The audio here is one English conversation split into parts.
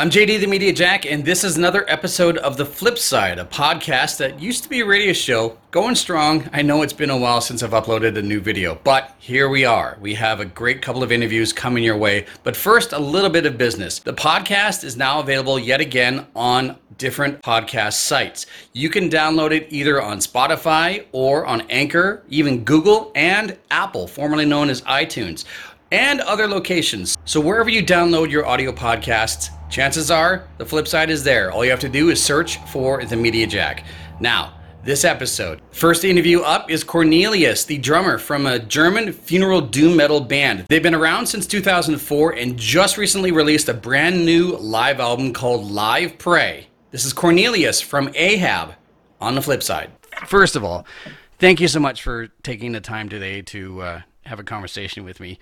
I'm JD the Media Jack, and this is another episode of The Flip Side, a podcast that used to be a radio show, going strong. I know it's been a while since I've uploaded a new video, but here we are. We have a great couple of interviews coming your way. But first, a little bit of business. The podcast is now available yet again on different podcast sites. You can download it either on Spotify or on Anchor, even Google and Apple, formerly known as iTunes and other locations. So wherever you download your audio podcasts, chances are the flip side is there. All you have to do is search for the Media Jack. Now, this episode. First interview up is Cornelius, the drummer from a German funeral doom metal band. They've been around since 2004 and just recently released a brand new live album called Live Prey. This is Cornelius from Ahab on the flip side. First of all, thank you so much for taking the time today to uh, have a conversation with me.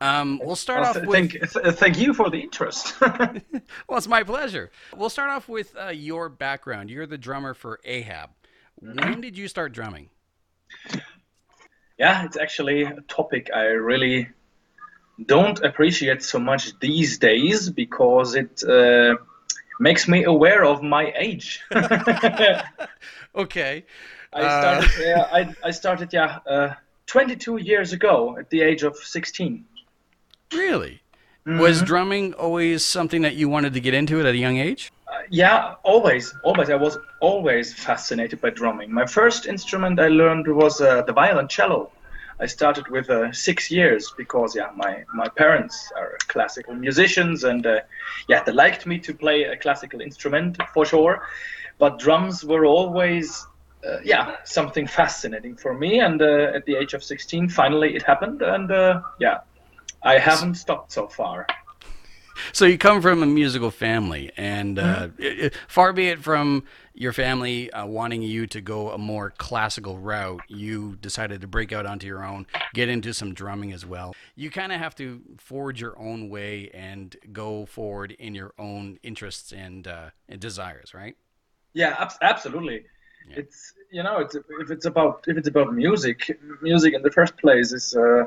Um, we'll start well, off with. Thank, th- thank you for the interest. well, it's my pleasure. We'll start off with uh, your background. You're the drummer for Ahab. Mm-hmm. When did you start drumming? Yeah, it's actually a topic I really don't appreciate so much these days because it uh, makes me aware of my age. okay. I started. Uh... I, I started. Yeah. Uh, 22 years ago, at the age of 16. Really? Mm-hmm. Was drumming always something that you wanted to get into at a young age? Uh, yeah, always, always. I was always fascinated by drumming. My first instrument I learned was uh, the violoncello. I started with uh, six years because yeah, my my parents are classical musicians and uh, yeah, they liked me to play a classical instrument for sure. But drums were always uh, yeah something fascinating for me. And uh, at the age of 16, finally it happened, and uh, yeah, I haven't stopped so far. So you come from a musical family, and uh, mm-hmm. it, far be it from your family uh, wanting you to go a more classical route, you decided to break out onto your own, get into some drumming as well. You kind of have to forge your own way and go forward in your own interests and, uh, and desires, right? Yeah, ab- absolutely. Yeah. It's you know, it's if it's about if it's about music, music in the first place is uh,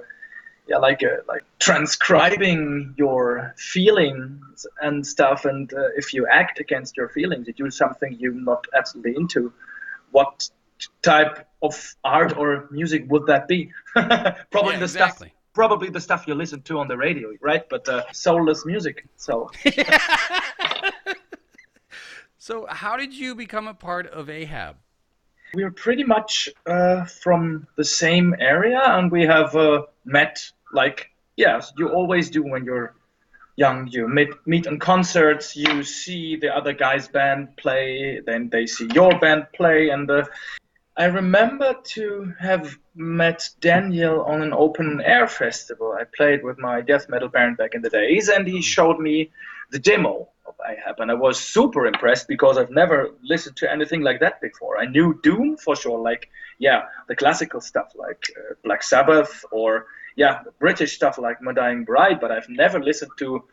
yeah like uh, like transcribing your feelings and stuff and uh, if you act against your feelings you do something you're not absolutely into what type of art or music would that be? Probably yeah, the exactly. stuff probably the stuff you listen to on the radio right? But uh, soulless music so. So how did you become a part of ahab we're pretty much uh, from the same area and we have uh, met like yes you always do when you're young. You meet meet on concerts you see the other guy's band play then they see your band play and uh, i remember to have met daniel on an open air festival. I played with my death metal band back in the days and he showed me the demo of ahab and i was super impressed because i've never listened to anything like that before i knew doom for sure like yeah the classical stuff like uh, black sabbath or yeah, British stuff like My Dying Bride, but I've never listened to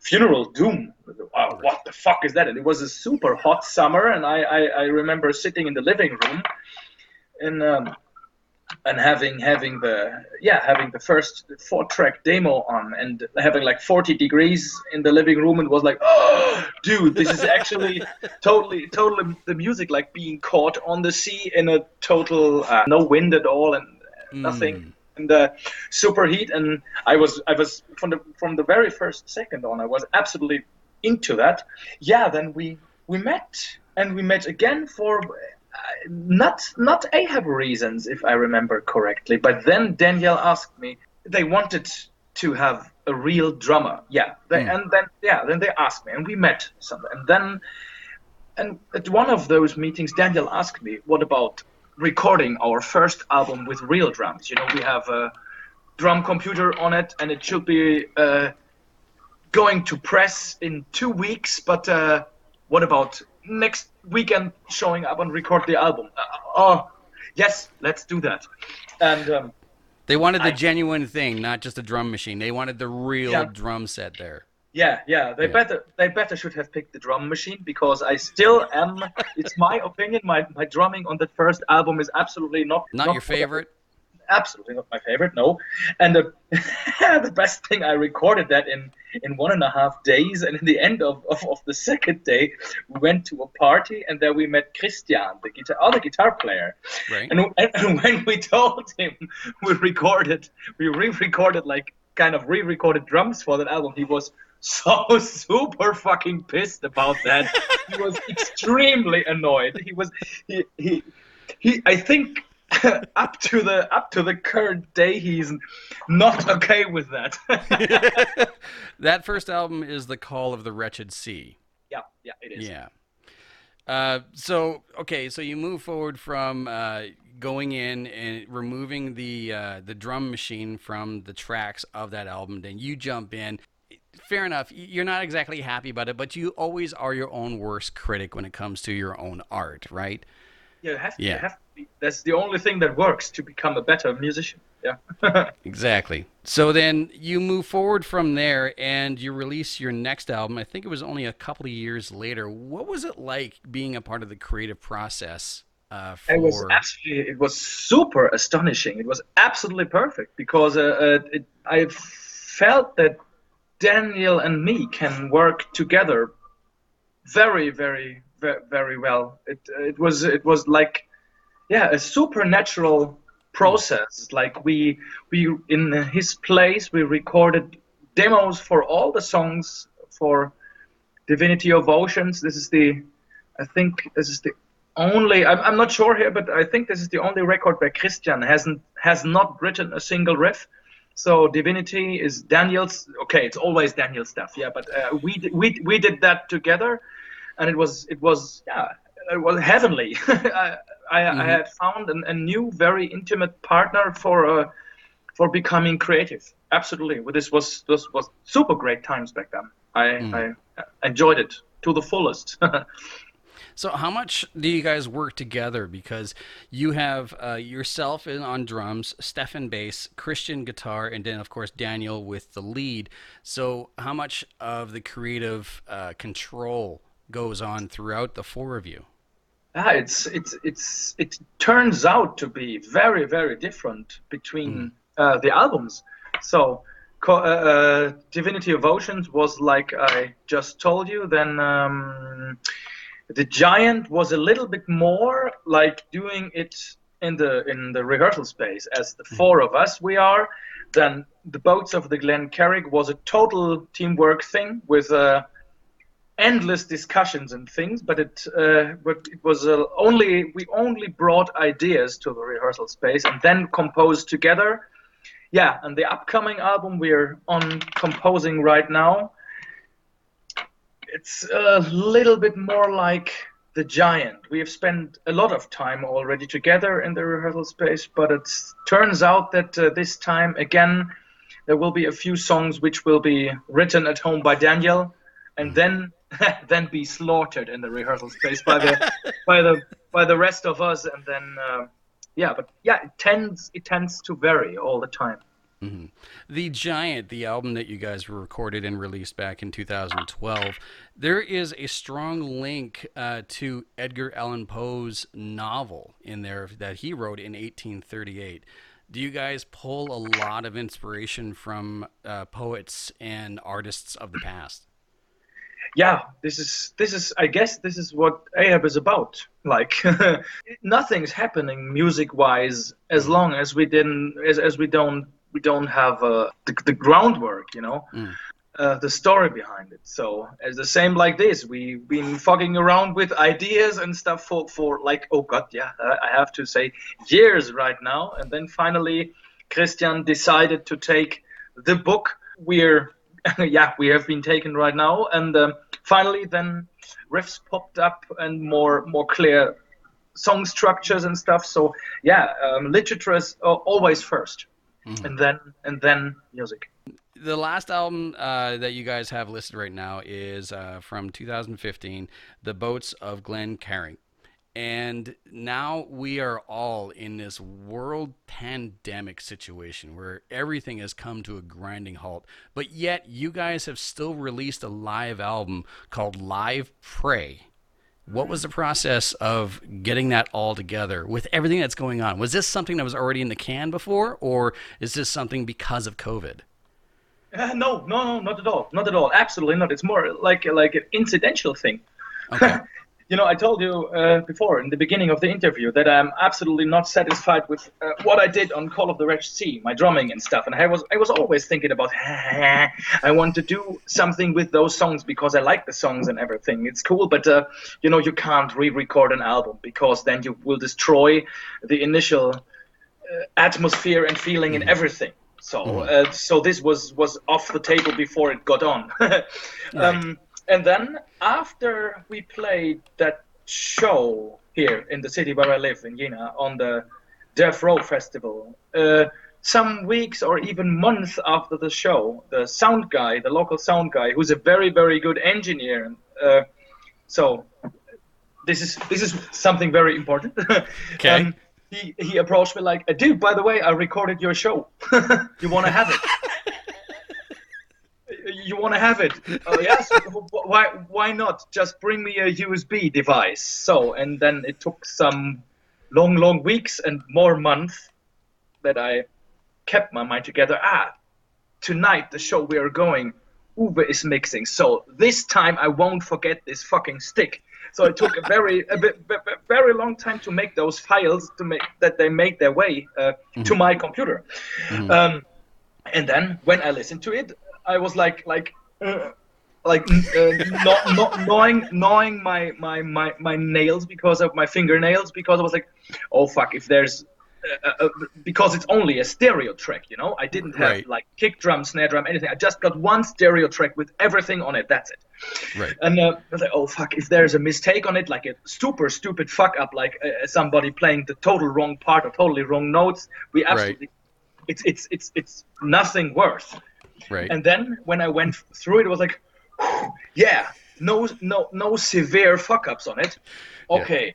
Funeral Doom. Wow, what the fuck is that? And it was a super hot summer, and I, I, I remember sitting in the living room and um, and having having the yeah having the first four track demo on and having like 40 degrees in the living room and was like oh dude this is actually totally totally the music like being caught on the sea in a total uh, no wind at all and nothing mm in the superheat, and I was I was from the from the very first second on, I was absolutely into that. Yeah, then we we met, and we met again for not not Ahab reasons, if I remember correctly. But then Daniel asked me. They wanted to have a real drummer. Yeah, they, mm. and then yeah, then they asked me, and we met some, and then. And at one of those meetings, Daniel asked me, "What about recording our first album with real drums. You know, we have a drum computer on it, and it should be uh, going to press in two weeks. But uh, what about next weekend showing up and record the album? Uh, oh, yes, let's do that. And um, they wanted the I, genuine thing, not just a drum machine. They wanted the real yeah. drum set there. Yeah, yeah. They yeah. better they better should have picked the drum machine because I still am. it's my opinion. My my drumming on the first album is absolutely not not, not your favorite. Absolutely not my favorite. No, and the the best thing I recorded that in in one and a half days, and in the end of, of, of the second day, we went to a party, and there we met Christian, the guitar, other guitar player. Right. And, and, and when we told him we recorded, we re-recorded like kind of re-recorded drums for that album, he was so super fucking pissed about that. he was extremely annoyed. He was he he he. I think up to the up to the current day, he's not okay with that. that first album is the Call of the Wretched Sea. Yeah, yeah, it is. Yeah. Uh, so okay, so you move forward from uh, going in and removing the uh, the drum machine from the tracks of that album. Then you jump in. Fair enough. You're not exactly happy about it, but you always are your own worst critic when it comes to your own art, right? Yeah, it has to, yeah. Have to be. That's the only thing that works to become a better musician. Yeah. exactly. So then you move forward from there and you release your next album. I think it was only a couple of years later. What was it like being a part of the creative process? Uh, for... It was actually it was super astonishing. It was absolutely perfect because uh, uh, it, I felt that Daniel and me can work together very, very, very, very well. It it was it was like yeah a supernatural process. Like we we in his place we recorded demos for all the songs for Divinity of Oceans. This is the I think this is the only I'm, I'm not sure here, but I think this is the only record where Christian hasn't has not written a single riff. So Divinity is Daniel's. Okay, it's always Daniel's stuff. Yeah, but uh, we we we did that together, and it was it was yeah it was heavenly. I, mm-hmm. I, had found an, a new, very intimate partner for uh, for becoming creative. Absolutely, this was this was super great times back then. I, mm. I enjoyed it to the fullest. So, how much do you guys work together? Because you have uh, yourself in, on drums, Stefan bass, Christian guitar, and then, of course, Daniel with the lead. So, how much of the creative uh, control goes on throughout the four of you? Ah, it's it's it's it turns out to be very very different between mm. uh, the albums. So, uh, uh, Divinity of Oceans was like I just told you. Then um, the Giant was a little bit more like doing it in the in the rehearsal space as the mm. four of us we are. Then the Boats of the Glen Carrig was a total teamwork thing with. Uh, endless discussions and things, but it uh, but it was uh, only we only brought ideas to the rehearsal space and then composed together. Yeah, and the upcoming album we're on composing right now. It's a little bit more like the giant. We have spent a lot of time already together in the rehearsal space, but it turns out that uh, this time again there will be a few songs which will be written at home by Daniel, and mm-hmm. then then be slaughtered in the rehearsal space by the by the by the rest of us, and then uh, yeah, but yeah, it tends it tends to vary all the time. Mm-hmm. The Giant, the album that you guys recorded and released back in 2012, there is a strong link uh, to Edgar Allan Poe's novel in there that he wrote in 1838. Do you guys pull a lot of inspiration from uh, poets and artists of the past? Yeah, this is this is I guess this is what Ahab is about. Like nothing's happening music wise as long as we didn't as, as we don't we don't have uh, the, the groundwork, you know. Mm. Uh, the story behind it. So it's the same like this, we've been fucking around with ideas and stuff for, for like oh god yeah I have to say years right now, and then finally Christian decided to take the book we're yeah, we have been taken right now. And um, finally, then riffs popped up and more more clear song structures and stuff. So yeah, um, literature is always 1st mm-hmm. and then and then music. The last album uh, that you guys have listed right now is uh, from 2015, "The Boats of Glen Carrig." And now we are all in this world pandemic situation where everything has come to a grinding halt. But yet, you guys have still released a live album called Live Prey. What was the process of getting that all together with everything that's going on? Was this something that was already in the can before, or is this something because of COVID? Uh, no, no, no, not at all, not at all. Absolutely not. It's more like like an incidental thing. Okay. you know, I told you uh, before in the beginning of the interview that I'm absolutely not satisfied with uh, what I did on Call of the Wretched Sea, my drumming and stuff. And I was I was always thinking about I want to do something with those songs because I like the songs and everything. It's cool, but uh, you know, you can't re-record an album because then you will destroy the initial uh, atmosphere and feeling and everything. So uh, so this was was off the table before it got on. um, and then after we played that show here in the city where I live in Jena on the Death Row Festival, uh, some weeks or even months after the show, the sound guy, the local sound guy, who's a very very good engineer, uh, so this is this is something very important. Okay. um, he, he approached me like, dude, by the way, I recorded your show. you want to have it? You want to have it? Oh yes. why why not? Just bring me a USB device. So and then it took some long long weeks and more months that I kept my mind together. Ah, tonight the show we are going, Uber is mixing. So this time I won't forget this fucking stick. So it took a very a bit, b- b- very long time to make those files to make that they make their way uh, to my computer. Um, and then when I listened to it, I was like like uh, like uh, not, not gnawing gnawing my, my my my nails because of my fingernails because I was like, oh fuck, if there's uh, uh, because it's only a stereo track, you know. I didn't have Right. like kick drum, snare drum, anything. I just got one stereo track with everything on it. That's it. Right. And uh, I was like, oh fuck, if there's a mistake on it, like a super stupid fuck up, like uh, somebody playing the total wrong part or totally wrong notes, we absolutely, right. it's it's it's it's nothing worth. Right. And then when I went through it, it was like, yeah, no no no severe fuck ups on it. Okay,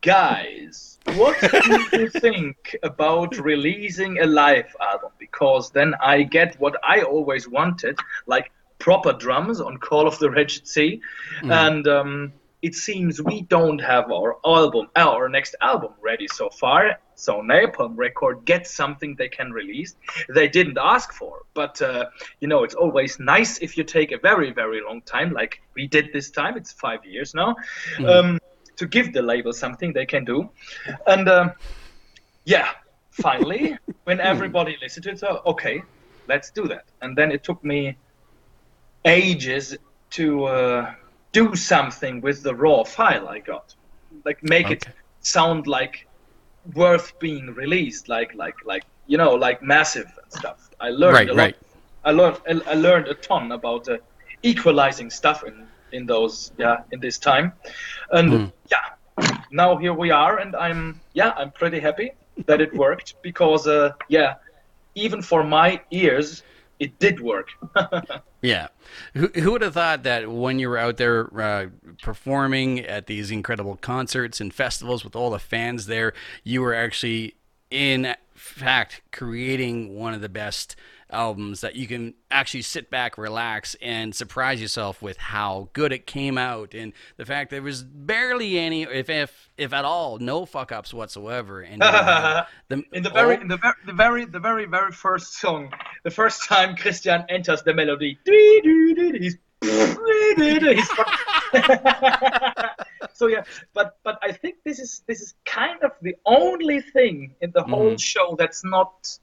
guys, what do you think about releasing a live album? Because then I get what I always wanted, like proper drums on Call of the Wretched Sea, and um, it seems we don't have our album, our next album ready so far. So Napalm Record gets something they can release. They didn't ask for, but uh, you know it's always nice if you take a very very long time, like we did this time. It's five years now. Um, to give the label something they can do, and um, yeah, finally, when everybody listened to it, so okay, let's do that. And then it took me ages to uh, do something with the raw file I got, like make it sound like worth being released, like like like you know like massive and stuff. I learned Right, a lot. right. I learned I learned a ton about uh, equalizing stuff in in those yeah in this time, and Hmm. yeah, now here we are, and I'm yeah I'm pretty happy that it worked because uh, yeah, even for my ears it did work. Yeah. Who, who would have thought that when you were out there uh, performing at these incredible concerts and festivals with all the fans there, you were actually, in fact, creating one of the best albums that you can actually sit back, relax, and surprise yourself with how good it came out, and the fact there was barely any, if if if at all, no fuck ups whatsoever. And have uh, the, in the very all- in the very the very the very very first song, the first time Christian enters the melody, he's so yeah, but but I think this is this is kind of the only thing in the whole mm-hmm. show that's not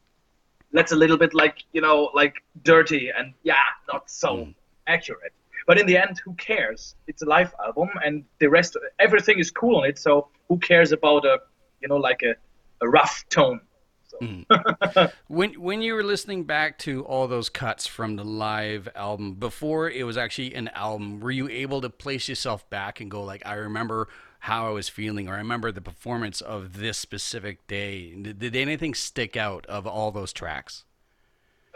that's a little bit like you know like dirty and yeah not so mm. accurate. But in the end, who cares? It's a live album, and the rest, everything is cool on it. So who cares about a, you know, like a, a rough tone? So. When when you were listening back to all those cuts from the live album before it was actually an album, were you able to place yourself back and go like, I remember how I was feeling, or I remember the performance of this specific day? Did, did anything stick out of all those tracks?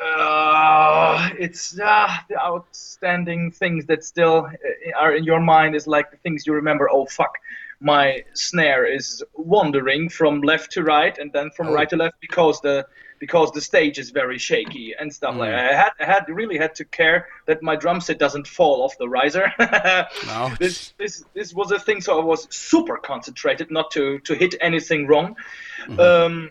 Uh, it's uh, the outstanding things that still uh, are in your mind is like the things you remember. Oh fuck, my snare is wandering from left to right and then from Oh. right to left because the because the stage is very shaky and stuff like Mm. that. I had I had really had to care that my drum set doesn't fall off the riser. Ouch. this this this was a thing, so I was super concentrated not to to hit anything wrong. Mhm. Um,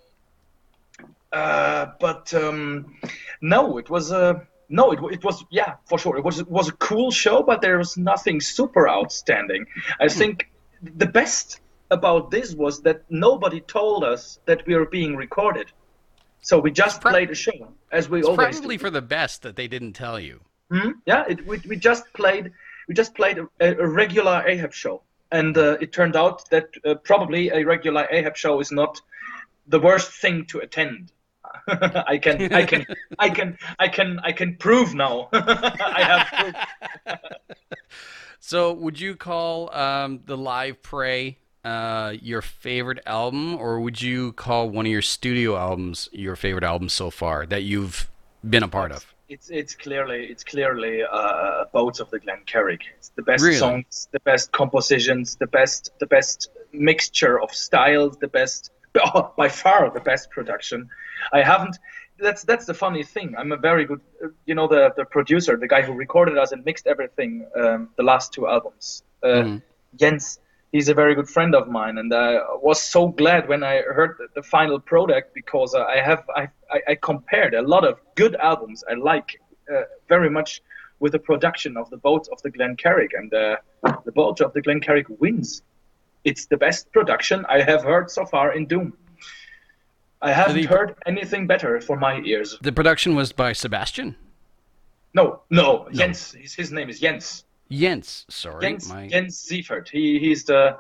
uh, but um, no, it was a no, it, it was yeah for sure. It was it was a cool show, but there was nothing super outstanding. I think the best about this was that nobody told us that we were being recorded. So we just prob- played a show as we It's always probably do. for the best that they didn't tell you. Hmm? Yeah, it, we, we just played we just played a, a regular Ahab show, and uh, it turned out that uh, probably a regular Ahab show is not the worst thing to attend. I can I can I can I can I can prove now. I have proof. So, would you call um, the Live Prey uh, your favorite album, or would you call one of your studio albums your favorite album so far that you've been a part of? It's it's clearly it's clearly uh, Boats of the Glen Carrig. It's the best Really? songs, the best compositions, the best the best mixture of styles, the best oh, by far the best production. I haven't. That's that's the funny thing. I'm a very good, you know, the the producer, the guy who recorded us and mixed everything, um, the last two albums. Uh, Mhm. Jens, he's a very good friend of mine, and I was so glad when I heard the, the final product because uh, I have I, I, I compared a lot of good albums I like uh, very much with the production of the Boat of the Glen Carrig, and uh, the Boat of the Glen Carrig wins. It's the best production I have heard so far in Doom. I haven't heard anything better for my ears. The production was by Sebastian No, no, Jens. His, his name is Jens. Jens. Sorry, Jens, my Jens Seifert. He he's the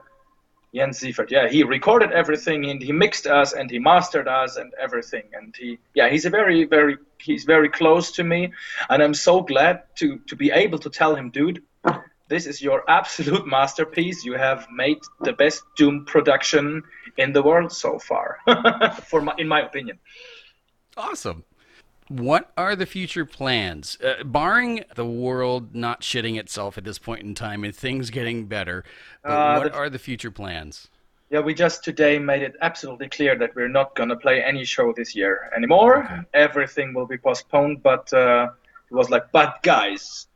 Jens Seifert. Yeah, he recorded everything and he mixed us and he mastered us and everything. And he yeah, he's a very very he's very close to me, and I'm so glad to to be able to tell him, dude. This is your absolute masterpiece. You have made the best Doom production in the world so far, for my, in my opinion. awesome. What are the future plans? Uh, barring the world not shitting itself at this point in time and things getting better, Uh, what the- are the future plans? Yeah, we just today made it absolutely clear that we're not gonna play any show this year anymore. Okay. Everything will be postponed. But uh, it was like, but guys,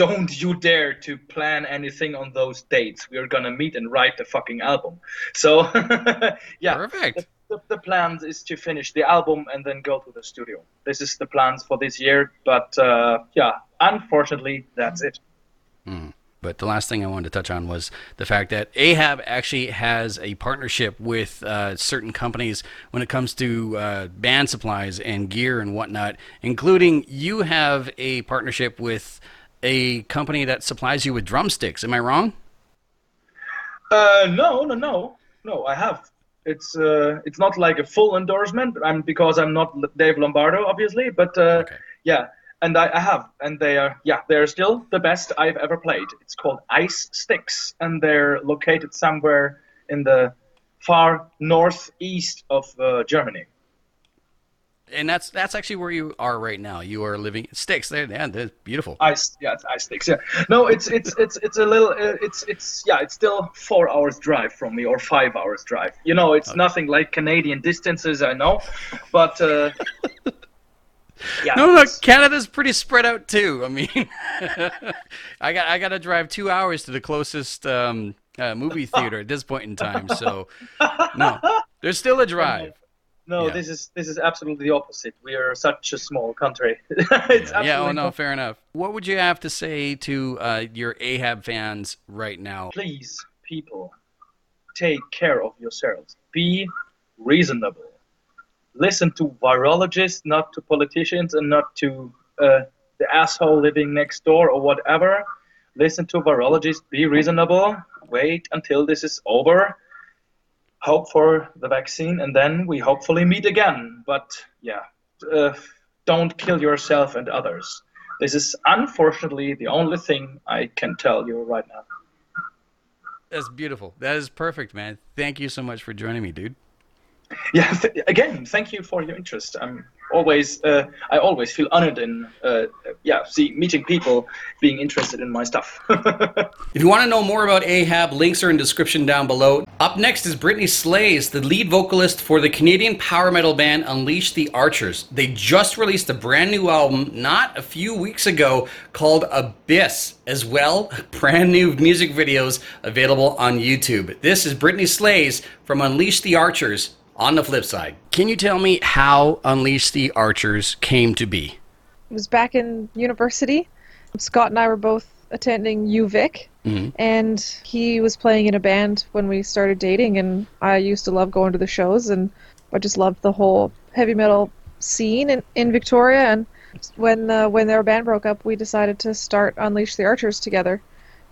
don't you dare to plan anything on those dates. We are gonna meet and write the fucking album. So yeah, Perfect. the, the plans is to finish the album and then go to the studio. This is the plans for this year. But uh, yeah, unfortunately, that's it. But the last thing I wanted to touch on was the fact that Ahab actually has a partnership with uh, certain companies when it comes to uh, band supplies and gear and whatnot, including you have a partnership with a company that supplies you with drumsticks. Am I wrong? Uh, no, no, no, no. I have. It's uh, it's not like a full endorsement. I'm because I'm not Dave Lombardo, obviously, but uh, Okay. yeah, and I, I have, and they are yeah, they're still the best I've ever played. It's called Ice Sticks, and they're located somewhere in the far northeast of uh, Germany. And that's that's actually where you are right now. You are living sticks. There, yeah, they're beautiful. Ice, yeah, it's ice sticks. Yeah, no, it's it's it's it's a little, uh, it's it's yeah, it's still four hours drive from me or five hours drive. You know, it's nothing like Canadian distances, I know, but uh, yeah, No, no, Canada's pretty spread out too. I mean, I got I got to drive two hours to the closest um, uh, movie theater at this point in time. So, no, there's still a drive. No, yeah. this is this is absolutely the opposite. We are such a small country. it's Yeah, oh no, not- fair enough. What would you have to say to uh, your Ahab fans right now? Please, people, take care of yourselves. Be reasonable. Listen to virologists, not to politicians, and not to uh, the asshole living next door or whatever. Listen to virologists. Be reasonable. Wait until this is over. Hope for the vaccine, and then we hopefully meet again. But yeah, uh, don't kill yourself and others. This is unfortunately the only thing I can tell you right now. That's beautiful. That is perfect, man. Thank you so much for joining me, dude. Yeah, th- again, thank you for your interest. I'm always uh, I always feel honored in uh, yeah see meeting people being interested in my stuff. if you want to know more about Ahab, links are in description down below. Up next is Brittney Slays, the lead vocalist for the Canadian power metal band Unleash the Archers. They just released a brand new album not a few weeks ago called Abyss, as well brand new music videos available on YouTube. This is Brittney Slays from Unleash the Archers on the flip side, can you tell me how Unleash the Archers came to be? It was back in university. Scott and I were both attending UVic, mm-hmm. and he was playing in a band when we started dating, and I used to love going to the shows, and I just loved the whole heavy metal scene in, in Victoria. And when the, when their band broke up, we decided to start Unleash the Archers together,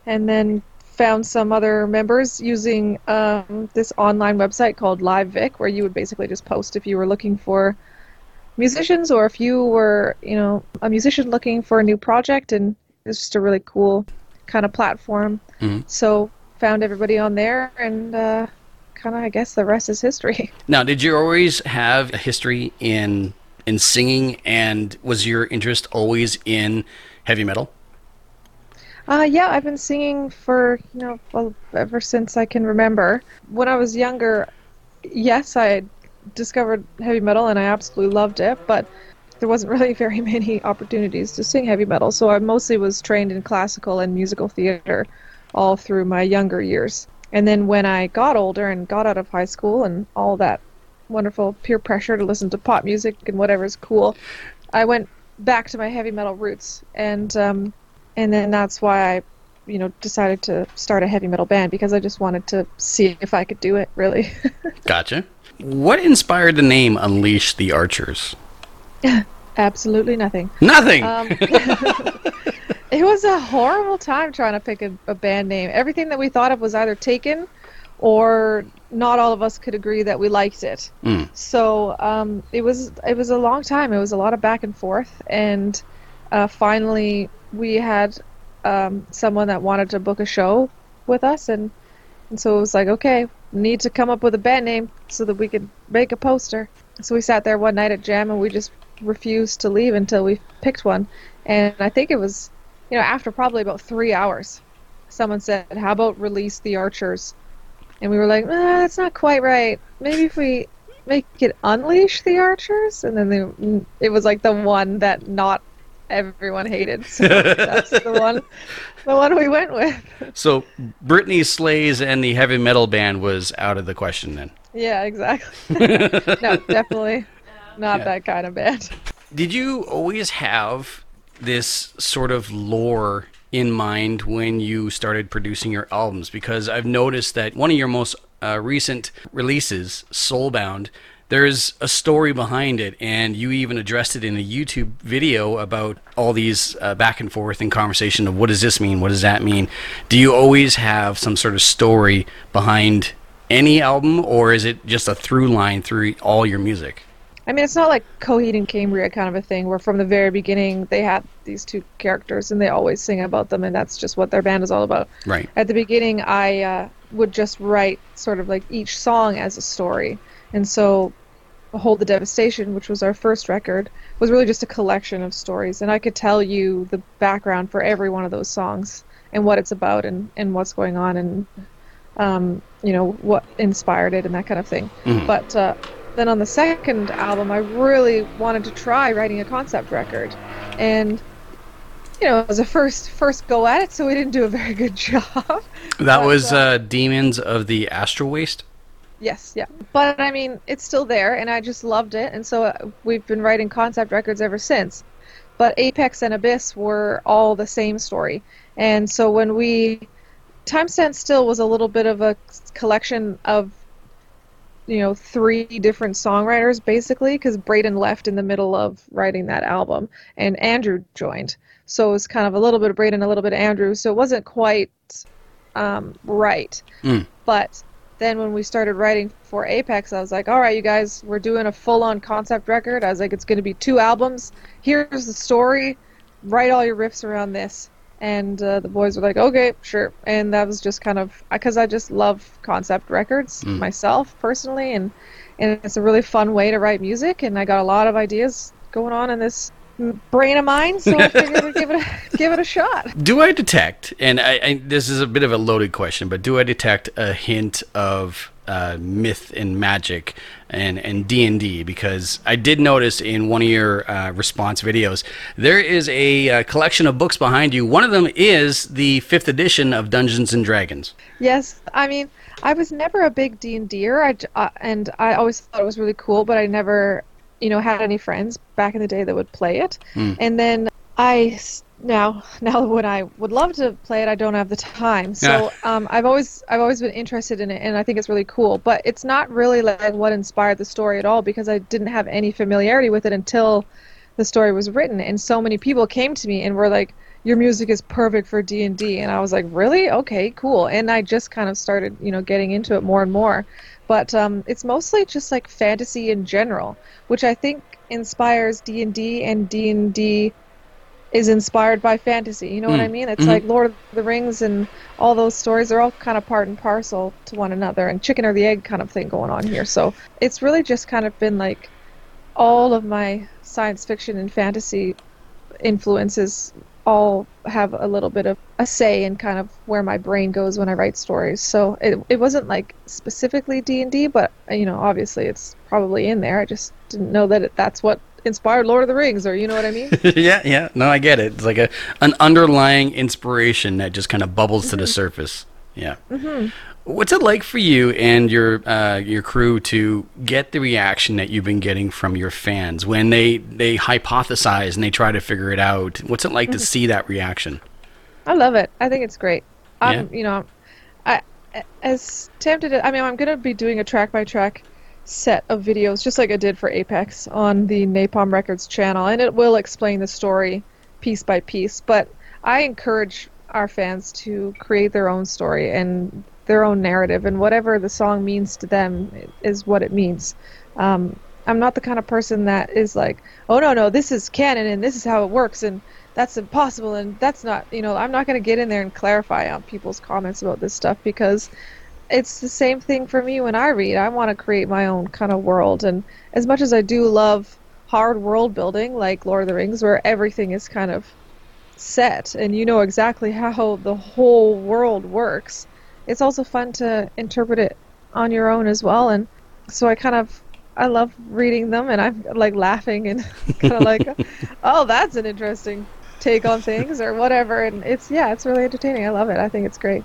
and then found some other members using um, this online website called LiveVic, where you would basically just post if you were looking for musicians or if you were, you know, a musician looking for a new project, and it's just a really cool kind of platform. Mm-hmm. So found everybody on there, and uh, kind of, I guess, the rest is history. Now, did you always have a history in in singing, and was your interest always in heavy metal? Uh, yeah, I've been singing for you know well, ever since I can remember. When I was younger, yes, I discovered heavy metal and I absolutely loved it, but there wasn't really very many opportunities to sing heavy metal, so I mostly was trained in classical and musical theater all through my younger years. And then when I got older and got out of high school and all that wonderful peer pressure to listen to pop music and whatever's cool, I went back to my heavy metal roots and um, and then that's why I, you know, decided to start a heavy metal band because I just wanted to see if I could do it. Really. gotcha. What inspired the name Unleash the Archers? Absolutely nothing. Nothing. Um, it was a horrible time trying to pick a, a, band name. Everything that we thought of was either taken, or not all of us could agree that we liked it. Mm. So um, it was it was a long time. It was a lot of back and forth, and uh, finally we had um, someone that wanted to book a show with us, and and so it was like, okay, need to come up with a band name so that we could make a poster. So we sat there one night at jam, and we just refused to leave until we picked one. And I think it was, you know, after probably about three hours, someone said, "How about release the archers?" And we were like, ah, "That's not quite right. Maybe if we make it unleash the archers." And then they, it was like the one that not everyone hated. So that's the one, the one we went with. So Brittney Slays and the heavy metal band was out of the question then. Yeah, exactly. no, definitely not yeah. that kind of band. Did you always have this sort of lore in mind when you started producing your albums? Because I've noticed that one of your most uh, recent releases, Soulbound, there's a story behind it, and you even addressed it in a YouTube video about all these uh, back and forth in conversation of what does this mean, what does that mean. Do you always have some sort of story behind any album, or is it just a through line through all your music? I mean, it's not like Coheed and Cambria kind of a thing where from the very beginning they had these two characters and they always sing about them, and that's just what their band is all about. Right. At the beginning, I uh, would just write sort of like each song as a story. And so Hold the Devastation, which was our first record, was really just a collection of stories. And I could tell you the background for every one of those songs and what it's about and, and what's going on and, um, you know, what inspired it and that kind of thing. Mm-hmm. But uh, then on the second album, I really wanted to try writing a concept record. And you know, it was a first first go at it, so we didn't do a very good job. That but, was uh, uh, Demons of the Astral Waste. Yes, yeah. But I mean, it's still there, and I just loved it, and so uh, we've been writing concept records ever since. But Apex and Abyss were all the same story, and so when we, Time Stand Still was a little bit of a collection of, you know, three different songwriters basically, because Brayden left in the middle of writing that album, and Andrew joined. So it was kind of a little bit of Brayden, a little bit of Andrew. So it wasn't quite um, right. Mm. But then when we started writing for Apex, I was like, all right, you guys, we're doing a full on concept record. I was like, it's going to be two albums. Here's the story. Write all your riffs around this. and uh, the boys were like, "Okay, sure." And that was just kind of because I just love concept records Mm. myself personally, and and it's a really fun way to write music. And I got a lot of ideas going on in this brain of mine, so I figured I'd give it a, give it a shot. Do I detect, and I, I, this is a bit of a loaded question, but do I detect a hint of uh, myth and magic and and D and D? Because I did notice in one of your uh, response videos there is a uh, collection of books behind you. One of them is the fifth edition of Dungeons and Dragons. Yes, I mean, I was never a big D and D'er, I j- uh, and I always thought it was really cool, but I never, you know, had any friends back in the day that would play it. Hmm. And then I now now when I would love to play it, I don't have the time. So um, I've always I've always been interested in it, and I think it's really cool. But it's not really like what inspired the story at all because I didn't have any familiarity with it until the story was written, and so many people came to me and were like your music is perfect for D&D and I was like really okay cool and I just kind of started you know getting into it more and more but um, it's mostly just like fantasy in general which I think inspires D&D and D&D is inspired by fantasy you know what Mm. I mean it's Mhm. like Lord of the Rings and all those stories they're all kind of part and parcel to one another and chicken or the egg kind of thing going on here so it's really just kind of been like all of my science fiction and fantasy influences all have a little bit of a say in kind of where my brain goes when I write stories. So it, it wasn't like specifically D&D, but you know, obviously it's probably in there. I just didn't know that it, that's what inspired Lord of the Rings or you know what I mean? yeah, yeah. No, I get it. It's like a an underlying inspiration that just kind of bubbles to the surface. Yeah. hmm What's it like for you and your uh, your crew to get the reaction that you've been getting from your fans when they they hypothesize and they try to figure it out? What's it like to see that reaction? I love it. I think it's great. I'm, you know, I as tempted. I mean, I'm gonna be doing a track by track set of videos, just like I did for Apex on the Napalm Records channel, and it will explain the story piece by piece. But I encourage our fans to create their own story and their own narrative, and whatever the song means to them is what it means. Um, I'm not the kind of person that is like, oh no, no, this is canon and this is how it works, and that's impossible and that's not you know i'm not going to get in there and clarify on people's comments about this stuff because it's the same thing for me when i read i want to create my own kind of world and as much as i do love hard world building like lord of the rings where everything is kind of set and you know exactly how the whole world works it's also fun to interpret it on your own as well. And so i kind of i love reading them and i'm like laughing and kind of like oh that's an interesting take on things or whatever. And it's yeah it's really entertaining. I love it. I think it's great.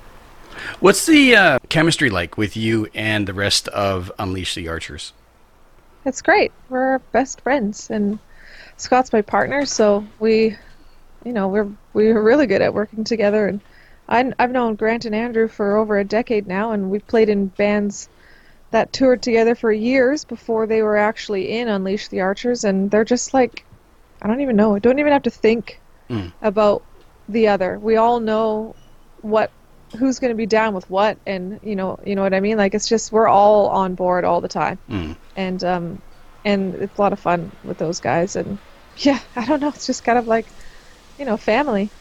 What's the uh, chemistry like with you and the rest of Unleash the Archers? it's great. We're best friends and scott's my partner. So we you know we're we're really good at working together and I, i've known grant and andrew for over a decade now and we've played in bands that toured together for years before they were actually in unleash the archers and they're just like i don't even know. I don't even have to think Mm. about the other. We all know what who's going to be down with what and you know you know what i mean? Like it's just we're all on board all the time. Mm. and um and it's a lot of fun with those guys and yeah i don't know. It's just kind of like you know family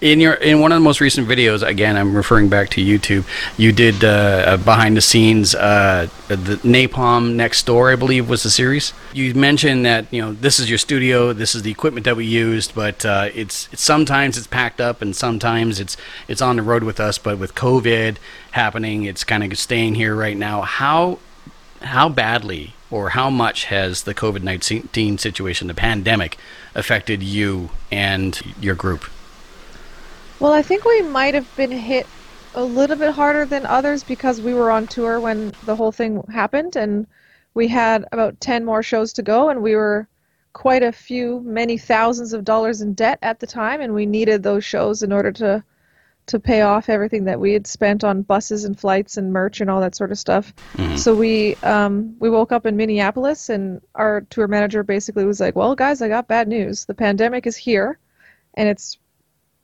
In your in one of the most recent videos, again, I'm referring back to YouTube. You did uh, behind the scenes uh, the Napalm Next Door, I believe, was the series. You mentioned that you know this is your studio, this is the equipment that we used, but uh, it's, it's sometimes it's packed up and sometimes it's it's on the road with us. But with COVID happening, it's kind of staying here right now. How how badly or how much has the COVID nineteen situation, the pandemic, affected you and your group? Well i think we might have been hit a little bit harder than others because we were on tour when the whole thing happened and we had about 10 more shows to go and we were quite a few many thousands of dollars in debt at the time and we needed those shows in order to to pay off everything that we had spent on buses and flights and merch and all that sort of stuff. Mhm. So we um, we woke up in Minneapolis, and our tour manager basically was like, "Well, guys, I got bad news. The pandemic is here, and it's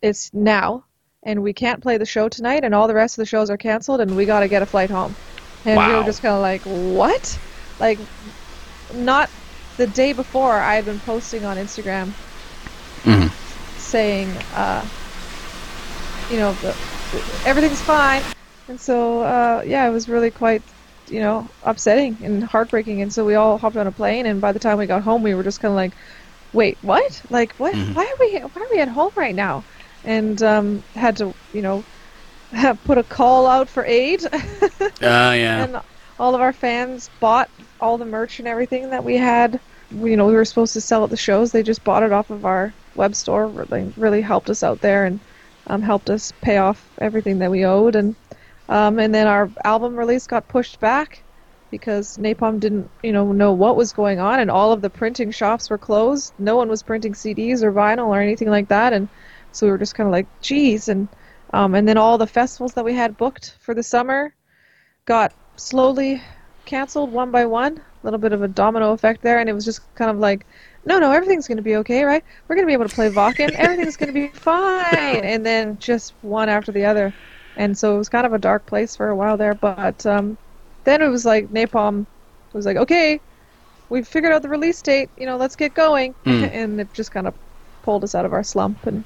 it's now, and we can't play the show tonight, and all the rest of the shows are canceled, and we got to get a flight home." And we Wow. were just kind of like, "What?" Like, not the day before, I had been posting on Instagram Mhm. saying, uh, you know, the, everything's fine. And so, uh, yeah, it was really quite, you know, upsetting and heartbreaking. And so we all hopped on a plane, and by the time we got home, we were just kind of like, wait, what? Like, what? Mhm. Why are we? Why are we at home right now? And um, had to, you know, put a call out for aid. Uh, yeah. and all of our fans bought all the merch and everything that we had. We, you know, we were supposed to sell at the shows. They just bought it off of our web store. Really, really helped us out there and um, helped us pay off everything that we owed. And um, and then our album release got pushed back because Napalm didn't, you know, know what was going on, and all of the printing shops were closed. No one was printing CDs or vinyl or anything like that, and so we were just kind of like, geez. And um, and then all the festivals that we had booked for the summer got slowly canceled one by one. A little bit of a domino effect there, and it was just kind of like, no, no, everything's going to be okay, right? We're going to be able to play Wacken. Everything's going to be fine. And then just one after the other. And so it was kind of a dark place for a while there. But um, then it was like Napalm was like, okay, we've figured out the release date. You know, let's get going. Hmm. and it just kind of pulled us out of our slump, and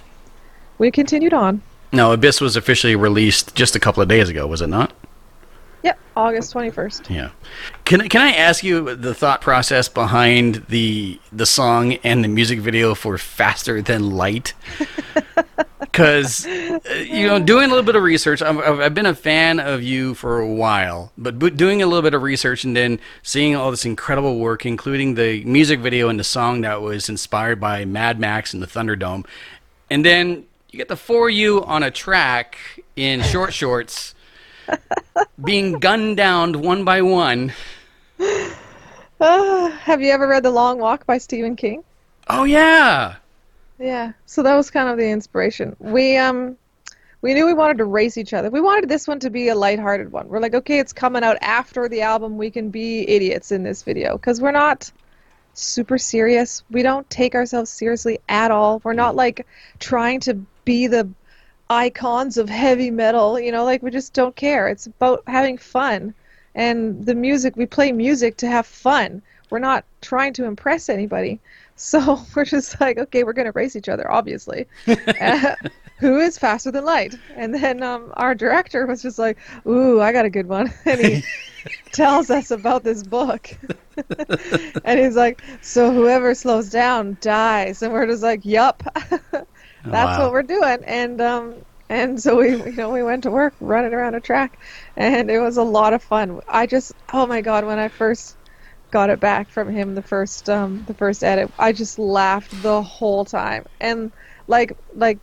we continued on. No, Abyss was officially released just a couple of days ago, was it not? Yep, August 21st. Yeah. Can I- can I ask you the thought process behind the the song and the music video for "Faster Than Light"? Because uh, you know, doing a little bit of research, I've I've been a fan of you for a while, but doing a little bit of research and then seeing all this incredible work, including the music video and the song that was inspired by Mad Max and the Thunderdome, and then you get the four you on a track in short shorts being gunned down one by one. Uh, have you ever read The Long Walk by Stephen King? Oh yeah. Yeah. So that was kind of the inspiration. We um we knew we wanted to race each other. We wanted this one to be a lighthearted one. We're like, okay, it's coming out after the album. We can be idiots in this video because we're not super serious. We don't take ourselves seriously at all. We're not like trying to be the icons of heavy metal, you know, like we just don't care. It's about having fun. And the music, we play music to have fun. We're not trying to impress anybody. So we're just like, okay, we're going to race each other, obviously. Uh, Who is faster than light? And then um, our director was just like, ooh, I got a good one. And he tells us about this book. and he's like, so whoever slows down dies. And we're just like, yup. That's Wow. what we're doing. And um, and so we, you know, we went to work running around a track, and it was a lot of fun. I just, oh my god, when I first got it back from him, the first um, the first edit, I just laughed the whole time, and like like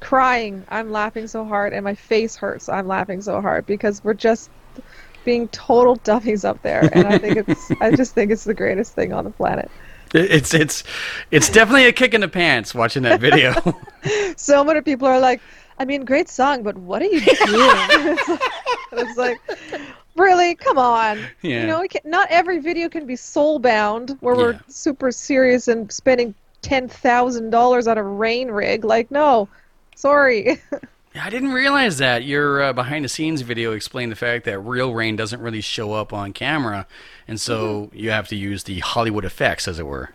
crying. I'm laughing so hard, and my face hurts. I'm laughing so hard because we're just being total dummies up there, and I think it's, I just think it's the greatest thing on the planet. It's it's it's definitely a kick in the pants watching that video. so many people are like, I mean, great song, but what are you doing? it's, like, it's like, really? Come on. Yeah. You know, we can, not every video can be Soulbound where Yeah. we're super serious and spending ten thousand dollars on a rain rig. Like, no, sorry. I didn't realize that your uh, behind the scenes video explained the fact that real rain doesn't really show up on camera, and so you have to use the Hollywood effects, as it were.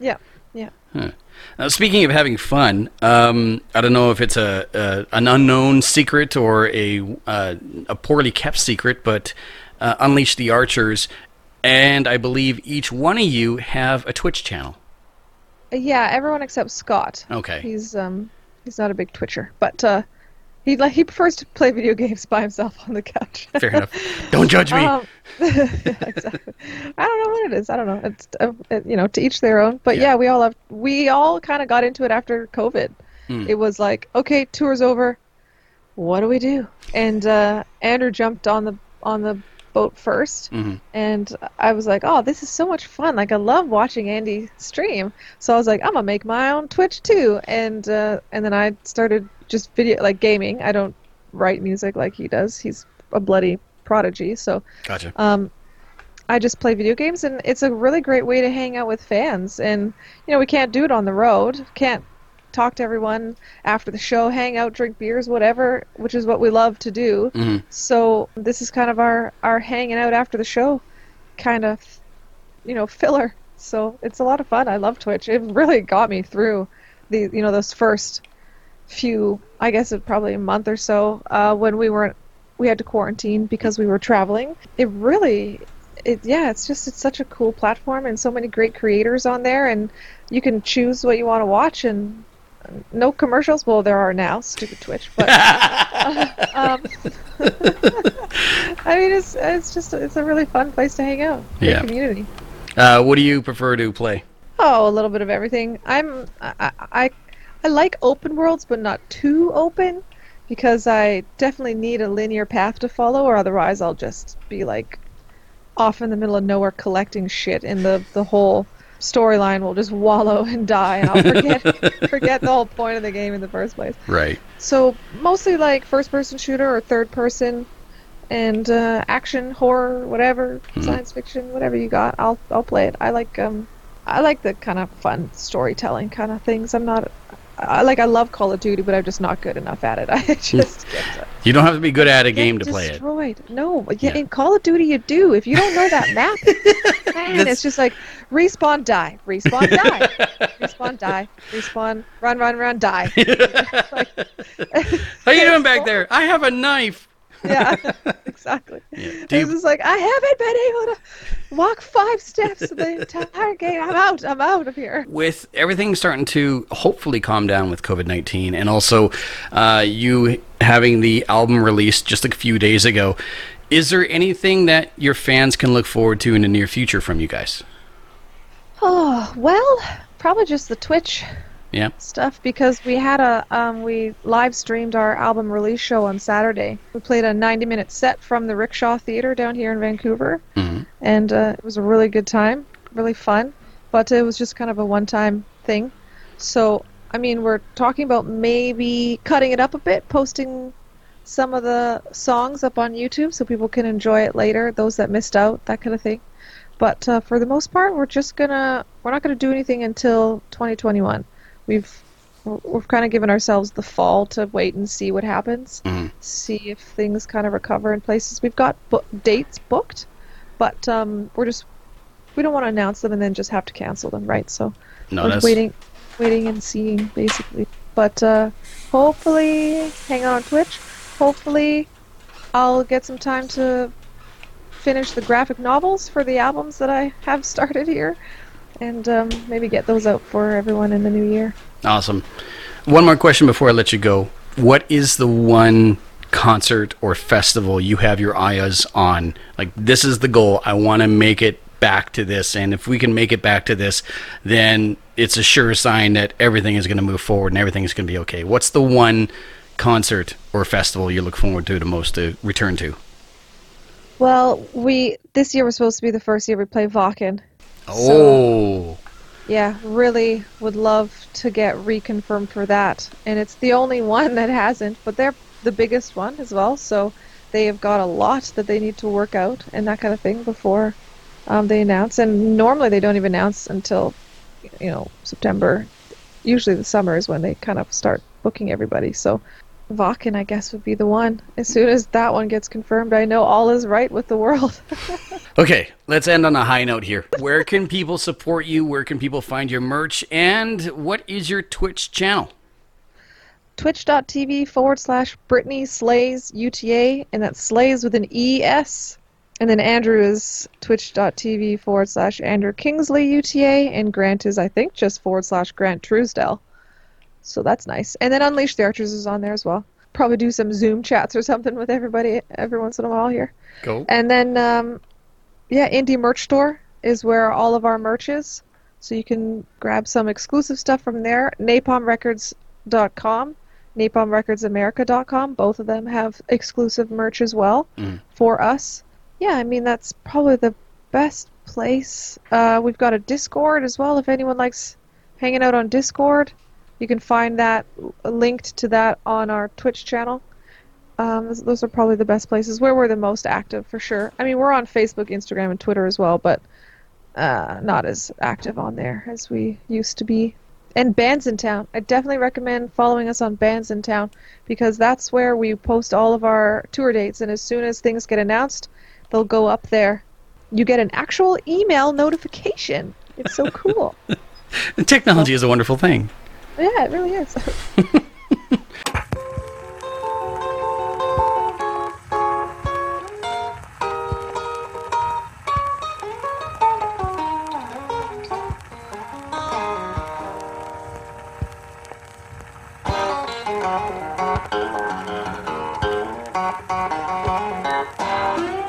yeah, yeah. Huh. Now, speaking of having fun, um, I don't know if it's a, a an unknown secret or a uh, a poorly kept secret, but uh, Unleash the Archers, and I believe each one of you have a Twitch channel. Yeah, everyone except Scott. Okay. He's um he's not a big twitcher, but uh he like he prefers to play video games by himself on the couch. Fair enough. Don't judge me. Um, yeah, exactly. I don't know what it is. I don't know. It's uh, it- you know to each their own. But Yeah. yeah, we all have we all kind of got into it after COVID. Hmm. It was like okay, tour's over. What do we do? And uh, Andrew jumped on the on the boat first, hmm and I was like, oh, this is so much fun. Like I love watching Andy stream. So I was like, I'm gonna make my own Twitch too. And uh, and then I started just video like gaming. I don't write music like he does. He's a bloody prodigy. So Gotcha. um, I just play video games, and it's a really great way to hang out with fans. And you know, we can't do it on the road. Can't talk to everyone after the show, hang out, drink beers, whatever, which is what we love to do. hmm So this is kind of our our hanging out after the show, kind of, you know, filler. So it's a lot of fun. I love Twitch. It really got me through the you know those first few, I guess it probably a month or so, uh, when we weren't, we had to quarantine because we were traveling. It really, it yeah, it's just it's such a cool platform and so many great creators on there, and you can choose what you want to watch and no commercials. Well, there are now, stupid Twitch, but um, I mean, it's it's just it's a really fun place to hang out. Great Yeah. community. Uh, what do you prefer to play? Oh, a little bit of everything. I'm I, I I like open worlds, but not too open, because I definitely need a linear path to follow, or otherwise I'll just be like off in the middle of nowhere collecting shit, and the the whole storyline will just wallow and die, and I'll forget forget the whole point of the game in the first place. Right. So mostly like first person shooter or third person, and uh, action, horror, whatever, science fiction, whatever you got, I'll I'll play it. I like um I like the kind of fun storytelling kind of things. I'm not. I like I love Call of Duty, but I'm just not good enough at it. I just hmm. You don't have to be good at a game to play it. No, yeah, Yeah. in Call of Duty you do. If you don't know that map, man, it's just like respawn, die, respawn, die, respawn, die, respawn, run, run, run, die. Like- How you doing back there? I have a knife. Yeah, exactly. Yeah. Do you, just like I haven't been able to walk five steps the entire game. I'm out. I'm out of here. with everything starting to hopefully calm down with COVID 19 and also uh, you having the album released just a few days ago, is there anything that your fans can look forward to in the near future from you guys? Oh well, probably just the Twitch Yeah. stuff because we had a um, we live streamed our album release show on Saturday. We played a 90 minute set from the Rickshaw Theater down here in Vancouver, Mhm. and uh, it was a really good time, really fun. But it was just kind of a one time thing. So I mean, we're talking about maybe cutting it up a bit, posting some of the songs up on YouTube so people can enjoy it later. Those that missed out, that kind of thing. But uh, for the most part, we're just gonna we're not gonna do anything until 2021. We've we've kind of given ourselves the fall to wait and see what happens, Mhm. see if things kind of recover in places. We've got dates booked, but um, we're just we don't want to announce them and then just have to cancel them, right? So No, we're waiting, waiting and seeing basically. But uh, hopefully, hang on Twitch. Hopefully, I'll get some time to finish the graphic novels for the albums that I have started here, and um, maybe get those out for everyone in the new year. awesome. One more question before I let you go. What is the one concert or festival you have your eyes on? Like, this is the goal. I want to make it back to this. And if we can make it back to this, then it's a sure sign that everything is going to move forward and everything is going to be okay. What's the one concert or festival you look forward to the most to return to? Well, we this year was supposed to be the first year we play Wacken. Oh, Yeah, really would love to get reconfirmed for that. And it's the only one that hasn't, but they're the biggest one as well, so they have got a lot that they need to work out and that kind of thing before um, they announce. And normally they don't even announce until, you know, September. Usually the summer is when they kind of start booking everybody. So Wacken, I guess, would be the one. As soon as that one gets confirmed, I know all is right with the world. Okay, let's end on a high note here. Where can people support you? Where can people find your merch? And what is your Twitch channel? twitch.tv forward slash Brittney Slays UTA, and that's Slays with an ES. And then Andrew is twitch.tv forward slash Andrew Kingsley UTA, and Grant is, I think, just forward slash Grant Truesdell. So that's nice. And then Unleash the Archers is on there as well. Probably do some Zoom chats or something with everybody every once in a while here. Go. And then, um, yeah, Indie Merch Store is where all of our merch is. So you can grab some exclusive stuff from there. NapalmRecords.com, NapalmRecordsAmerica.com. Both of them have exclusive merch as well Mm. for us. Yeah, I mean, that's probably the best place. Uh, we've got a Discord as well if anyone likes hanging out on Discord. You can find that linked to that on our Twitch channel. Um, those, are probably the best places where we're the most active for sure. I mean, we're on Facebook, Instagram, and Twitter as well, but uh, not as active on there as we used to be. And Bands in Town. I definitely recommend following us on Bands in Town because that's where we post all of our tour dates. And as soon as things get announced, they'll go up there. You get an actual email notification. It's so cool. Technology is a wonderful thing. Yeah, it really is.